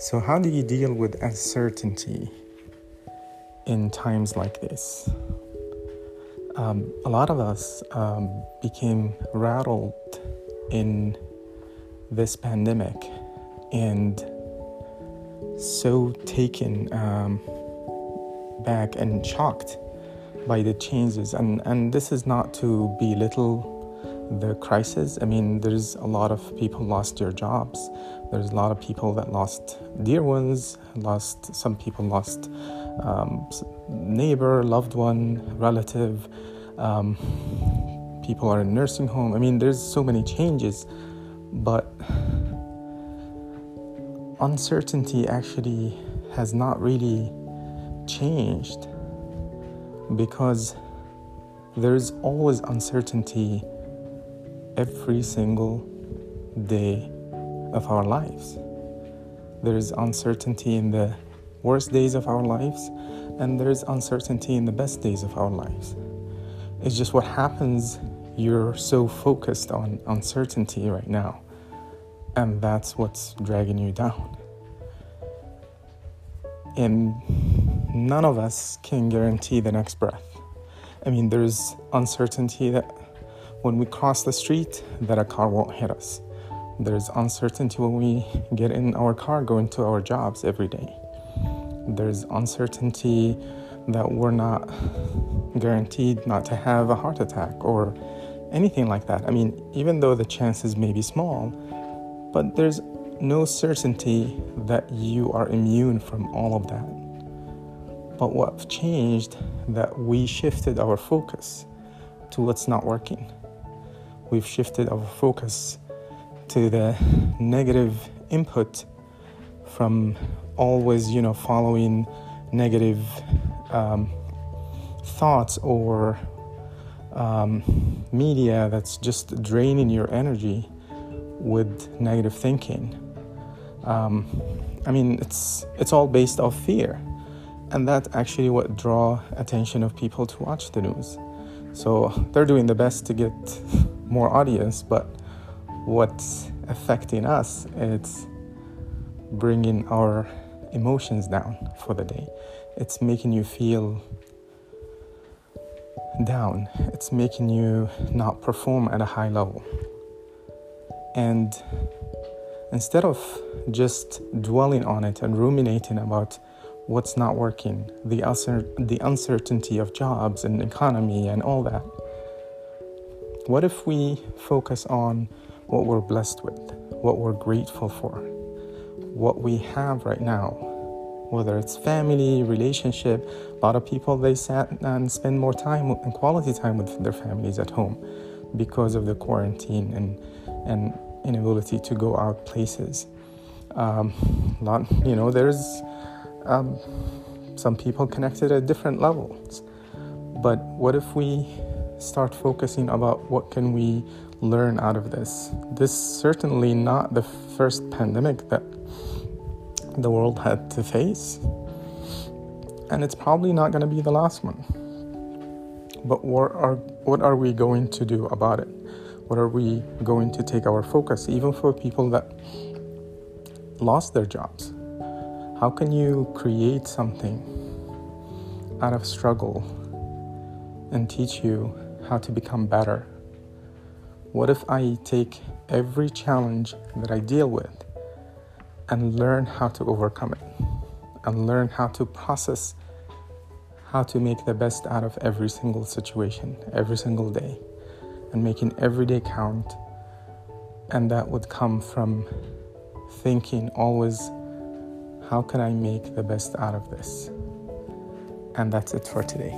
So, how do you deal with uncertainty in times like this? Um, a lot of us um, became rattled in this pandemic and so taken um, back and shocked by the changes. And, and this is not to belittle the crisis. I mean, there's a lot of people lost their jobs. There's a lot of people that lost dear ones. Lost some people lost um, neighbor, loved one, relative. Um, people are in nursing home. I mean, there's so many changes, but uncertainty actually has not really changed because there's always uncertainty every single day of our lives. There is uncertainty in the worst days of our lives, and there is uncertainty in the best days of our lives. It's just what happens, you're so focused on uncertainty right now, and that's what's dragging you down. And none of us can guarantee the next breath. I mean, there's uncertainty that when we cross the street that a car won't hit us. There's uncertainty when we get in our car going to our jobs every day. There's uncertainty that we're not guaranteed not to have a heart attack or anything like that. I mean, even though the chances may be small, but there's no certainty that you are immune from all of that. But what changed that we shifted our focus to what's not working we've shifted our focus to the negative input from always, you know, following negative um, thoughts or um, media that's just draining your energy with negative thinking. Um, I mean, it's it's all based off fear, and that's actually what draw attention of people to watch the news. So they're doing the best to get more audience, but what's affecting us it's bringing our emotions down for the day. It's making you feel down. It's making you not perform at a high level. And instead of just dwelling on it and ruminating about what's not working, the, the uncertainty of jobs and economy and all that, what if we focus on what we're blessed with, what we're grateful for, what we have right now? Whether it's family, relationship, a lot of people they sat and spend more time and quality time with their families at home because of the quarantine and and inability to go out places. Um, lot, you know, there's um, some people connected at different levels. But what if we start focusing about what can we learn out of this. This certainly not the first pandemic that the world had to face. And it's probably not going to be the last one. But what are what are we going to do about it? What are we going to take our focus even for people that lost their jobs? How can you create something out of struggle and teach you how to become better? What if I take every challenge that I deal with and learn how to overcome it and learn how to process how to make the best out of every single situation, every single day, and making every day count? And that would come from thinking always, how can I make the best out of this? And that's it for today.